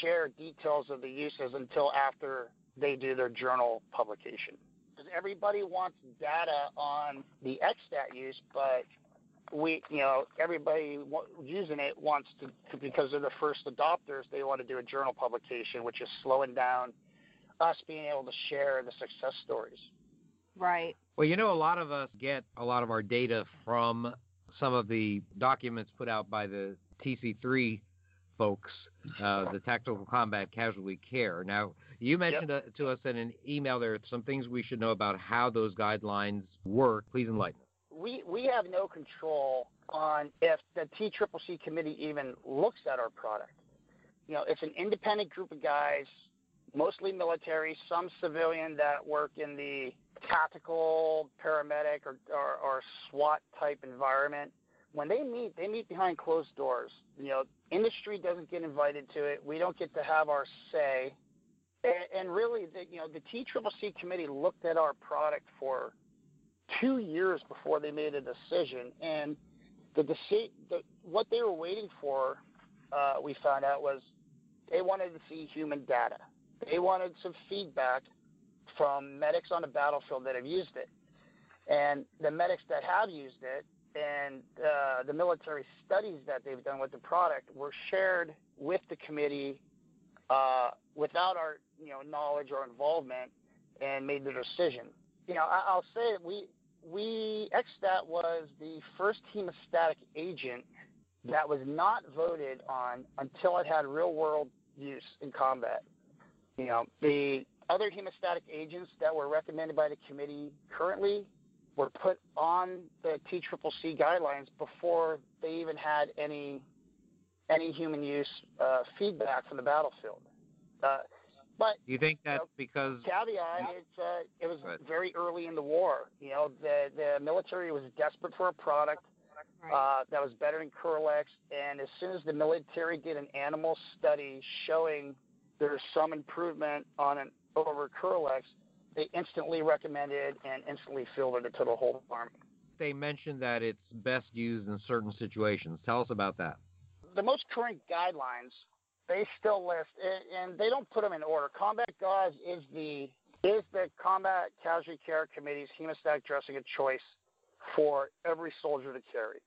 share details of the uses until after they do their journal publication. Because everybody wants data on the XStat use, but we, you know, everybody using it wants to, because they're the first adopters, they want to do a journal publication, which is slowing down us being able to share the success stories. Right. Well, you know, a lot of us get a lot of our data from some of the documents put out by the TC3 folks, uh, the Tactical Combat Casualty Care. Now, you mentioned uh, to us in an email there some things we should know about how those guidelines work. Please enlighten us. we we have no control on if the TCCC committee even looks at our product. You know, it's an independent group of guys, mostly military, some civilian that work in the tactical, paramedic, or, or, or SWAT type environment. When they meet, they meet behind closed doors. You know, industry doesn't get invited to it. We don't get to have our say. And, and really, the, you know, the TCCC committee looked at our product for two years before they made a decision. And the, the what they were waiting for uh, we found out was they wanted to see human data. They wanted some feedback from medics on the battlefield that have used it. And the medics that have used it and uh, the military studies that they've done with the product were shared with the committee uh, without our you know knowledge or involvement and made the decision. You know, I, will say it, we we XStat was the first hemostatic agent that was not voted on until it had real world use in combat. You know, the other hemostatic agents that were recommended by the committee currently were put on the TCCC guidelines before they even had any any human use uh, feedback from the battlefield. Uh, but you think that's you know, because caveat? It's uh, it was very early in the war. You know, the the military was desperate for a product uh, that was better than Kerlix, and as soon as the military did an animal study showing there's some improvement on an over Kerlix, they instantly recommended and instantly fielded it to the whole army. They mentioned that it's best used in certain situations. Tell us about that. The most current guidelines they still list, and they don't put them in order. Combat gauze is the is the Combat Casualty Care Committee's hemostatic dressing of choice for every soldier to carry.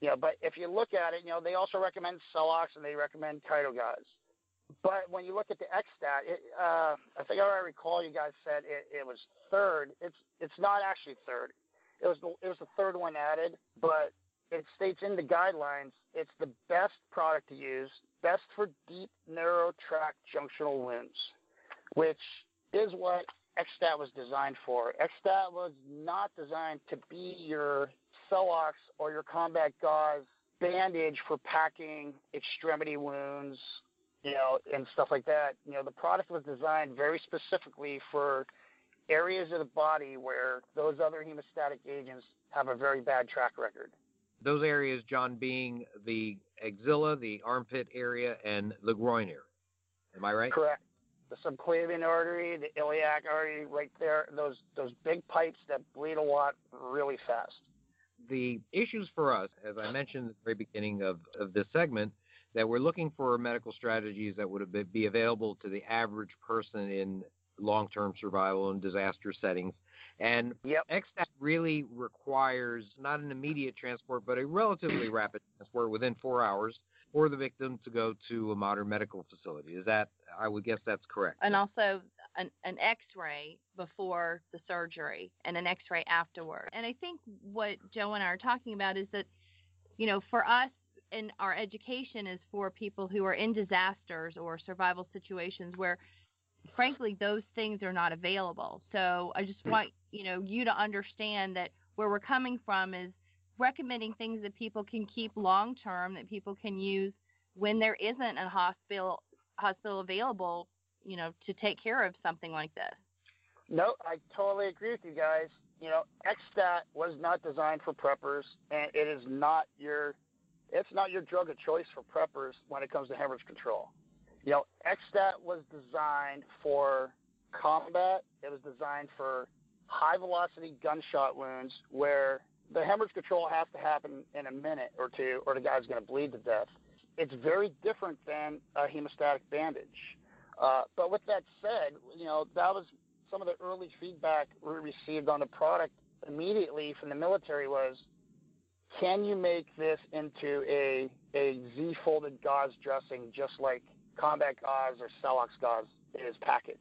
Know, but if you look at it, you know, they also recommend Celox and they recommend ChitoGauze. But when you look at the XStat, it, uh, I think I recall you guys said it, it was third. It's it's not actually third. It was the it was the third one added, but it states in the guidelines it's the best product to use, best for deep, narrow tract junctional wounds, which is what XStat was designed for. XStat was not designed to be your Celox or your combat gauze bandage for packing extremity wounds, you know, and stuff like that. You know, the product was designed very specifically for areas of the body where those other hemostatic agents have a very bad track record. Those areas, John, being the axilla, the armpit area, and the groin area. Am I right? Correct. The subclavian artery, the iliac artery, right there. Those those big pipes that bleed a lot really fast. The issues for us, as I mentioned at the very beginning of, of this segment, that we're looking for medical strategies that would be available to the average person in long-term survival and disaster settings. And yep. XStat really requires not an immediate transport, but a relatively rapid transport within four hours for the victim to go to a modern medical facility. Is that, I would guess that's correct. And also an, an x-ray before the surgery and an x-ray afterward. And I think what Joe and I are talking about is that, you know, for us, and our education is for people who are in disasters or survival situations where frankly those things are not available. So i just hmm. want you know you to understand that where we're coming from is recommending things that people can keep long term that people can use when there isn't a hospital hospital available you know to take care of something like this. No i totally agree with you guys. You know XStat was not designed for preppers and it is not your it's not your drug of choice for preppers when it comes to hemorrhage control. You know, XStat was designed for combat. It was designed for high velocity gunshot wounds where the hemorrhage control has to happen in a minute or two or the guy's going to bleed to death. It's very different than a hemostatic bandage. Uh, but with that said, you know, that was some of the early feedback we received on the product immediately from the military was can you make this into a a Z folded gauze dressing just like combat gauze or Celox gauze is packaged?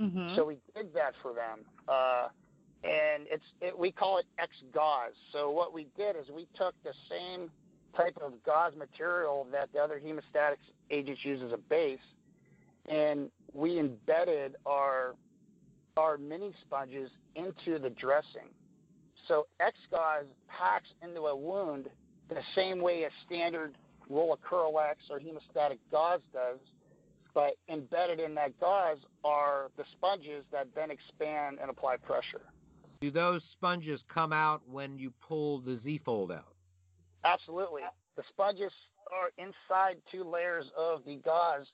Mm-hmm. So we did that for them, uh, and it's it, we call it X gauze. So what we did is we took the same type of gauze material that the other hemostatics agents use as a base, and we embedded our our mini sponges into the dressing. So XGauze packs into a wound the same way a standard roll of Kerlix or hemostatic gauze does, but embedded in that gauze are the sponges that then expand and apply pressure. Do those sponges come out when you pull the Z-fold out? Absolutely. The sponges are inside two layers of the gauze,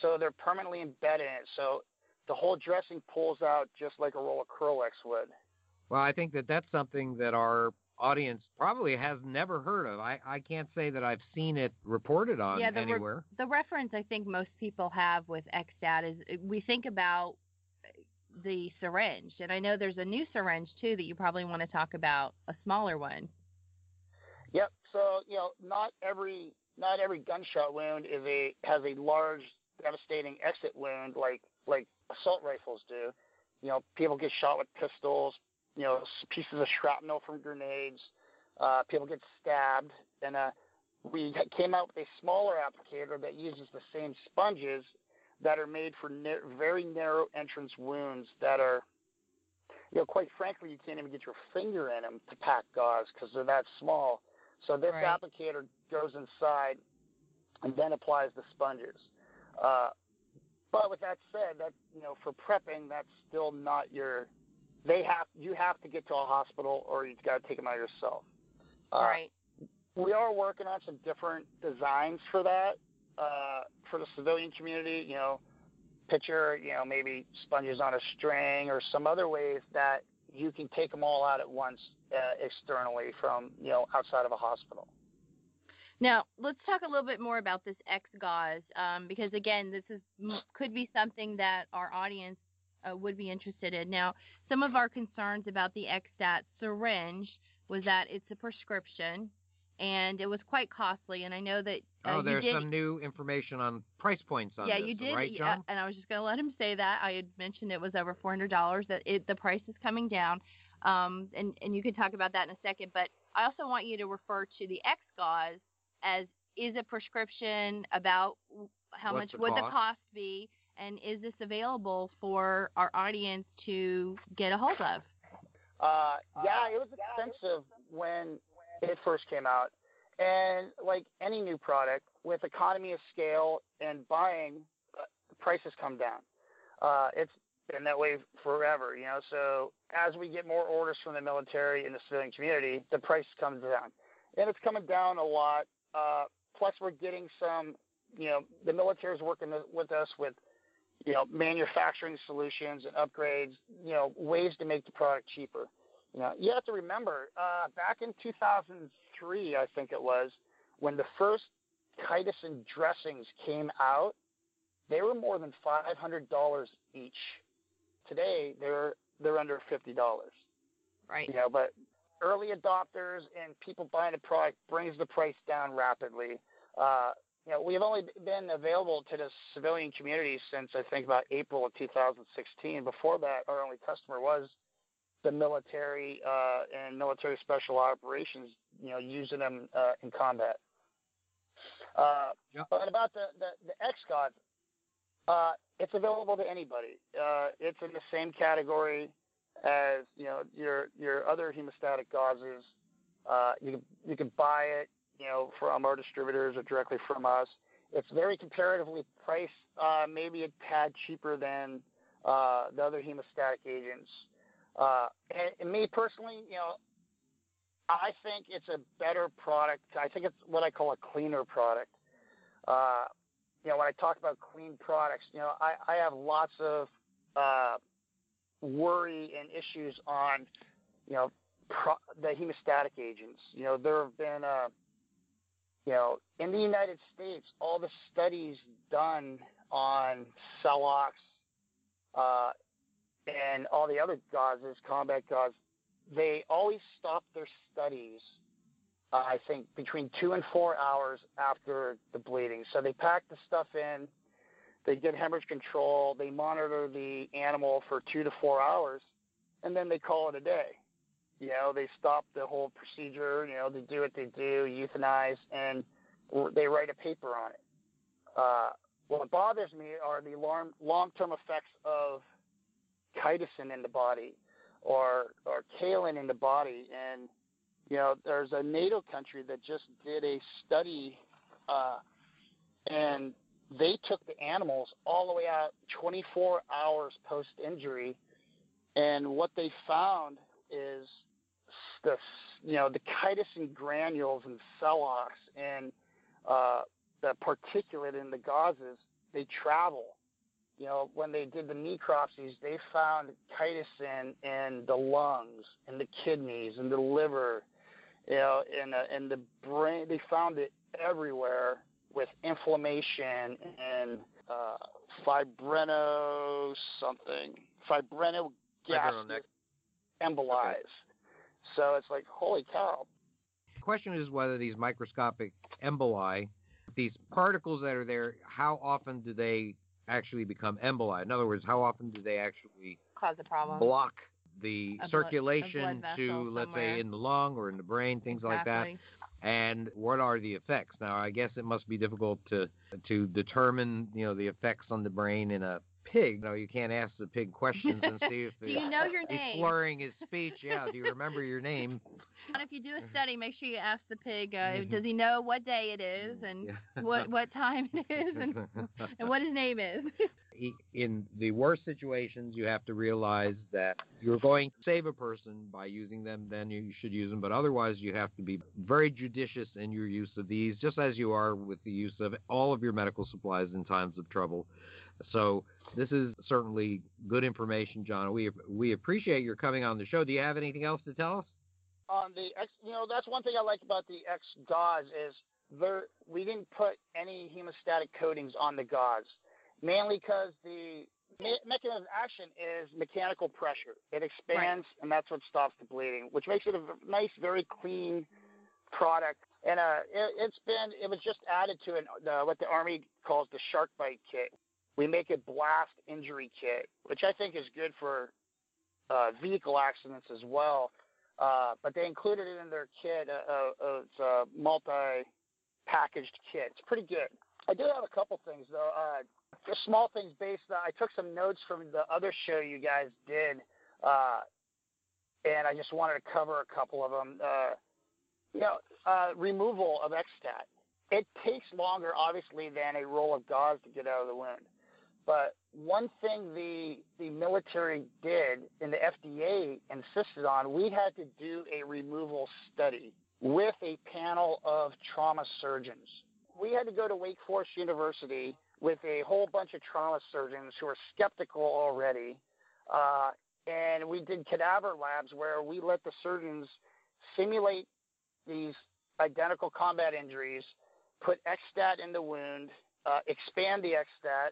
so they're permanently embedded in it. So the whole dressing pulls out just like a roll of Kerlix would. Well, I think that that's something that our audience probably has never heard of. I, I can't say that I've seen it reported on Yeah, the re- anywhere. The reference I think most people have with XStat is we think about the syringe, and I know there's a new syringe too that you probably want to talk about, a smaller one. Yep. So you know, not every not every gunshot wound is a has a large devastating exit wound like like assault rifles do. You know, people get shot with pistols. You know, pieces of shrapnel from grenades. Uh, people get stabbed, and uh, we came out with a smaller applicator that uses the same sponges that are made for na- very narrow entrance wounds that are, you know, quite frankly, you can't even get your finger in them to pack gauze because they're that small. So this Right. applicator goes inside and then applies the sponges. Uh, but with that said, that you know, for prepping, that's still not your. They have you have to get to a hospital or you've got to take them out yourself. Uh, right. we are working on some different designs for that uh, for the civilian community. You know, picture you know maybe sponges on a string or some other ways that you can take them all out at once uh, externally from you know outside of a hospital. Now, let's talk a little bit more about this X gauze, um, because again, this is could be something that our audience uh, would be interested in. Now, some of our concerns about the XStat syringe was that it's a prescription, and it was quite costly. And I know that uh, oh, you there's did, some new information on price points on yeah, this, you did, right, yeah, John? and I was just going to let him say that. I had mentioned it was over four hundred dollars. That it, the price is coming down, um, and and you can talk about that in a second. But I also want you to refer to the X gauze as is a prescription about how What's much would the cost be, and is this available for our audience to get a hold of? Uh, yeah, it was expensive when it first came out, and like any new product, with economy of scale and buying, uh, prices come down. Uh, it's been that way forever, you know. So as we get more orders from the military and the civilian community, the price comes down, and it's coming down a lot. Uh, plus, we're getting some, you know, the military is working with us with you know, manufacturing solutions and upgrades, you know, ways to make the product cheaper. You know, you have to remember, uh, back in 2003, I think it was, when the first chitosan dressings came out, they were more than $500 each. Today, they're they're under $50. Right. You know, but early adopters and people buying the product brings the price down rapidly. Uh, you know, we've only been available to the civilian community since I think about April of 2016. Before that, our only customer was the military uh, and military special operations. You know, using them uh, in combat. Uh, Yeah. But about the the, the XGauze, uh, it's available to anybody. Uh, it's in the same category as you know your your other hemostatic gauzes. Uh, you can you can buy it, you know, from our distributors or directly from us. It's very comparatively priced, uh, maybe a tad cheaper than uh, the other hemostatic agents. Uh, and, and me personally, you know, I think it's a better product. I think it's what I call a cleaner product. Uh, you know, when I talk about clean products, you know, I, I have lots of uh, worry and issues on, you know, pro- the hemostatic agents. You know, there have been, uh, you know, in the United States, all the studies done on Celox uh, and all the other gauzes, combat gauze, they always stop their studies, uh, I think, between two and four hours after the bleeding. So they pack the stuff in, they get hemorrhage control, they monitor the animal for two to four hours, and then they call it a day. You know, they stop the whole procedure, you know, they do what they do, euthanize, and they write a paper on it. Uh, what bothers me are the long, long-term effects of chitosan in the body or or kaolin in the body. And you know, there's a NATO country that just did a study, uh, and they took the animals all the way out 24 hours post injury, and what they found is the you know the chitosan granules and celox and uh, the particulate in the gauzes they travel you know, when they did the necropsies, they found chitosan in the lungs, in the kidneys, in the liver, you know, in the, in the brain. They found it everywhere with inflammation and uh, fibrino something, fibrinogastric embolize. Okay. So it's like, holy cow. The question is whether these microscopic emboli, these particles that are there, how often do they actually become emboli? In other words, how often do they actually cause a problem? Block the a circulation blood, to, let's say, in the lung or in the brain, things exactly. like that. And what are the effects? Now, I guess it must be difficult to to determine, you know, the effects on the brain in a pig. No, you can't ask the pig questions and see if do you know your name? he's slurring his speech. Yeah, do you remember your name? And if you do a study, make sure you ask the pig. Uh, mm-hmm. Does he know what day it is and yeah. what what time it is and and what his name is? In the worst situations, you have to realize that you're going to save a person by using them. Then you should use them, but otherwise, you have to be very judicious in your use of these, just as you are with the use of all of your medical supplies in times of trouble. So this is certainly good information, John. We we appreciate your coming on the show. Do you have anything else to tell us? On the X, you know, that's one thing I like about the X gauze is there we didn't put any hemostatic coatings on the gauze, mainly because the me- mechanism of action is mechanical pressure. It expands, right. and that's what stops the bleeding, which makes it a nice, very clean product. And uh, it, has been it was just added to an, uh, what the Army calls the shark bite kit, we make a blast injury kit, which I think is good for uh, vehicle accidents as well. Uh, but they included it in their kit. Uh, uh, it's a multi-packaged kit. It's pretty good. I do have a couple things though. Uh, just small things based. On, I took some notes from the other show you guys did, uh, and I just wanted to cover a couple of them. Uh, you know, uh, removal of XStat. It takes longer, obviously, than a roll of gauze to get out of the wound. But one thing the the military did and the FDA insisted on, we had to do a removal study with a panel of trauma surgeons. We had to go to Wake Forest University with a whole bunch of trauma surgeons who were skeptical already. Uh, and we did cadaver labs where we let the surgeons simulate these identical combat injuries, put XStat in the wound, uh, expand the XStat,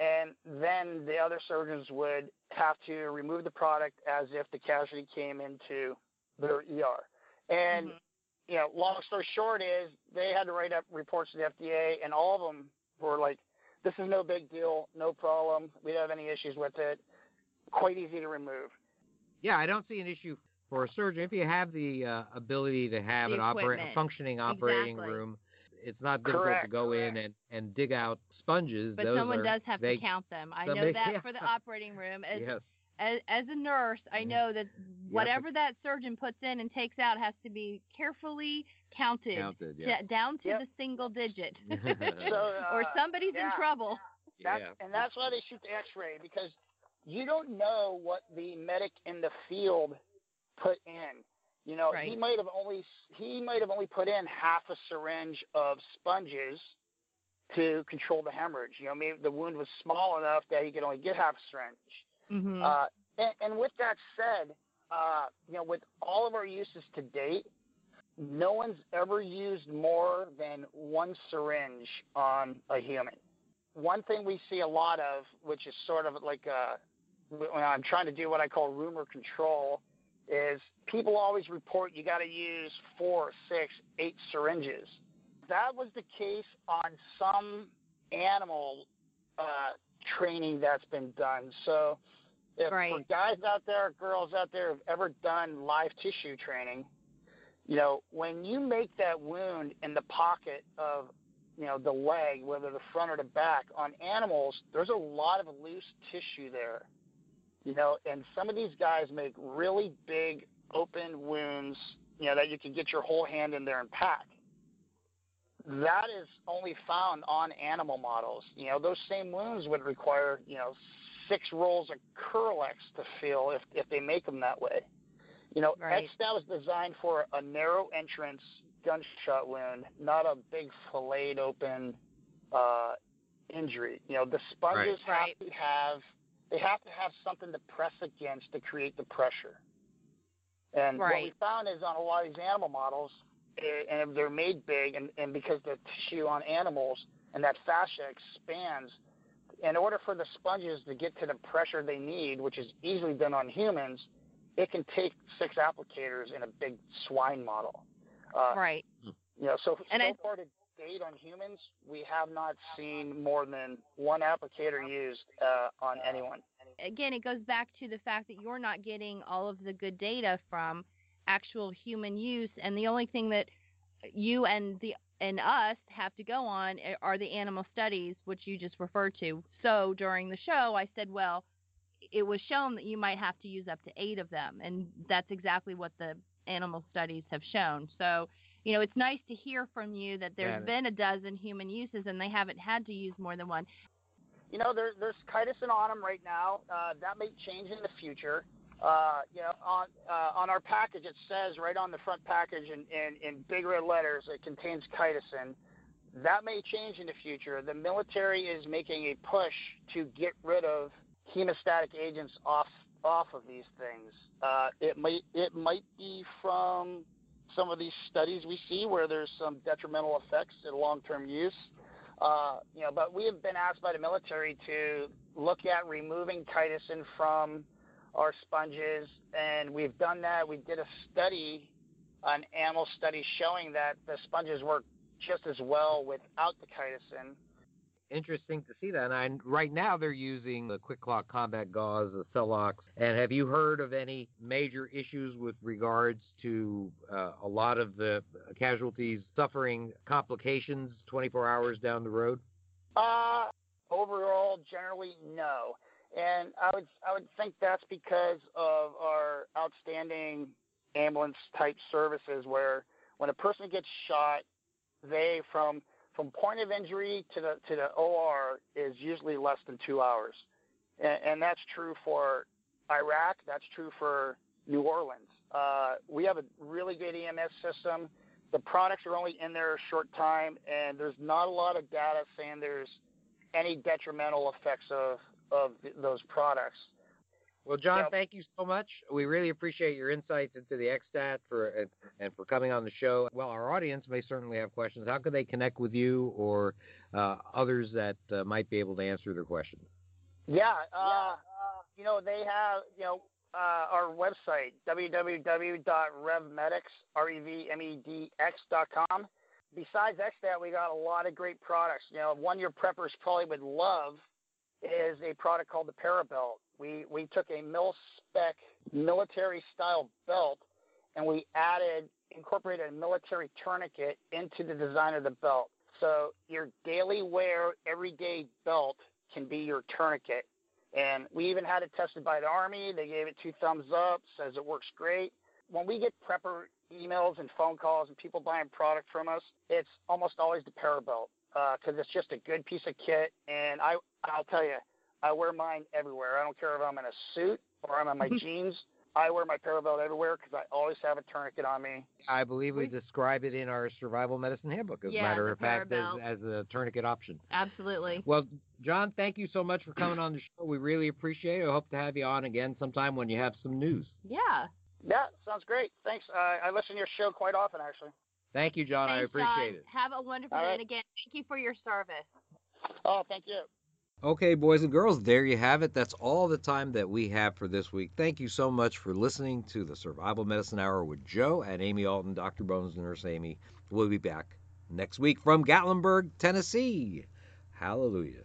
and then the other surgeons would have to remove the product as if the casualty came into their ER. And mm-hmm. you know, long story short is they had to write up reports to the FDA, and all of them were like, "This is no big deal, no problem. We don't have any issues with it. Quite easy to remove." Yeah, I don't see an issue for a surgeon if you have the uh, ability to have the an opera- a functioning operating exactly. room it's not difficult correct, to go correct. in and, and dig out sponges. But Those someone are, does have they, to count them. I somebody, know that yeah. for the operating room. As, yes. as, as a nurse, I know that whatever to, that surgeon puts in and takes out has to be carefully counted, counted yeah. to, down to yep. the single digit, so, uh, or somebody's yeah. in trouble. That's, yeah. And that's why they shoot the X-ray because you don't know what the medic in the field put in. You know, right. he might have only he might have only put in half a syringe of sponges to control the hemorrhage. You know, maybe the wound was small enough that he could only get half a syringe. Mm-hmm. Uh, and, and with that said, uh, you know, with all of our uses to date, no one's ever used more than one syringe on a human. One thing we see a lot of, which is sort of like a, when I'm trying to do what I call rumor control, is people always report you got to use four, six, eight syringes. That was the case on some animal uh, training that's been done. So, if right. for guys out there, girls out there who've ever done live tissue training, you know, when you make that wound in the pocket of, you know, the leg, whether the front or the back, on animals, there's a lot of loose tissue there. You know, and some of these guys make really big open wounds, you know, that you can get your whole hand in there and pack. That is only found on animal models. You know, those same wounds would require, you know, six rolls of Kerlix to fill if if they make them that way. You know, right. XStat was designed for a narrow entrance gunshot wound, not a big filleted open, uh, injury. You know, the sponges Right. have to have they have to have something to press against to create the pressure. And what we found is on a lot of these animal models, and they're made big, and, and because the tissue on animals and that fascia expands, in order for the sponges to get to the pressure they need, which is easily done on humans, it can take six applicators in a big swine model. Uh, Right. you know, so And so I- far to date on humans, we have not seen more than one applicator used uh, on anyone. again, it goes back to the fact that you're not getting all of the good data from actual human use, and the only thing that you and the and us have to go on are the animal studies, which you just referred to. So during the show, I said, well, it was shown that you might have to use up to eight of them, and that's exactly what the animal studies have shown. So. You know, it's nice to hear from you that there's Yeah. been a dozen human uses and they haven't had to use more than one. You know, there, there's chitosan on them right now. Uh, that may change in the future. Uh, you know, on uh, on our package, it says right on the front package in, in, in big red letters, it contains chitosan. That may change in the future. The military is making a push to get rid of hemostatic agents off off of these things. Uh, it might it might be from some of these studies we see where there's some detrimental effects in long-term use. Uh, you know, but we have been asked by the military to look at removing chitosan from our sponges, and we've done that. We did a study, an animal study, showing that the sponges work just as well without the chitosan. Interesting to see that. And right now they're using the QuikClot Combat Gauze, the Celox. And have you heard of any major issues with regards to uh, a lot of the casualties suffering complications 24 hours down the road? Uh, overall, generally, no. And I would I would think that's because of our outstanding ambulance type services, where when a person gets shot, they from from point of injury to the to the OR is usually less than two hours, and, and that's true for Iraq. That's true for New Orleans. Uh, we have a really good EMS system. The products are only in there a short time, and there's not a lot of data saying there's any detrimental effects of of those products. Well, John, thank you so much. We really appreciate your insights into the XStat for and, and for coming on the show. Well, our audience may certainly have questions. How can they connect with you or uh, others that uh, might be able to answer their questions? Yeah, uh, you know they have you know uh, our website www.revmedics r e v m e d x dot com. Besides XStat, we got a lot of great products. You know, one your preppers probably would love is a product called the Parabelt. We we took a mil spec military style belt and we added incorporated a military tourniquet into the design of the belt. So your daily wear, everyday belt can be your tourniquet. And we even had it tested by the Army. They gave it two thumbs up, says it works great. When we get prepper emails and phone calls and people buying product from us, it's almost always the Parabelt because it's just a good piece of kit. And I, I'll tell you, I wear mine everywhere. I don't care if I'm in a suit or I'm in my jeans. I wear my Parabelt everywhere because I always have a tourniquet on me. I believe we describe it in our survival medicine handbook, as a matter of fact, as, as a tourniquet option. Absolutely. Well, John, thank you so much for coming on the show. We really appreciate it. I hope to have you on again sometime when you have some news. Yeah. Yeah, sounds great. Thanks. Uh, I listen to your show quite often, actually. Thank you, John. I appreciate John. it. Have a wonderful All day. right. And again, thank you for your service. Oh, thank you. Okay, boys and girls, there you have it. That's all the time that we have for this week. Thank you so much for listening to the Survival Medicine Hour with Joe and Amy Alton, Dr. Bones, and Nurse Amy. We'll be back next week from Gatlinburg, Tennessee. Hallelujah.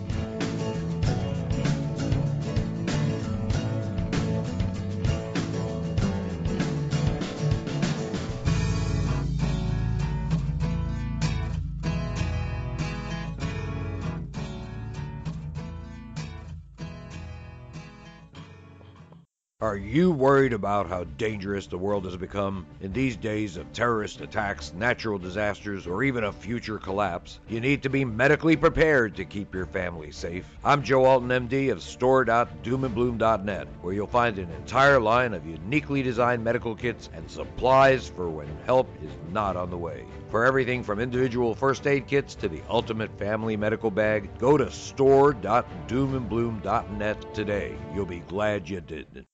Are you worried about how dangerous the world has become? In these days of terrorist attacks, natural disasters, or even a future collapse, you need to be medically prepared to keep your family safe. I'm Joe Alton, MD of store.doomandbloom.net, where you'll find an entire line of uniquely designed medical kits and supplies for when help is not on the way. For everything from individual first aid kits to the ultimate family medical bag, go to store.doomandbloom.net today. You'll be glad you did.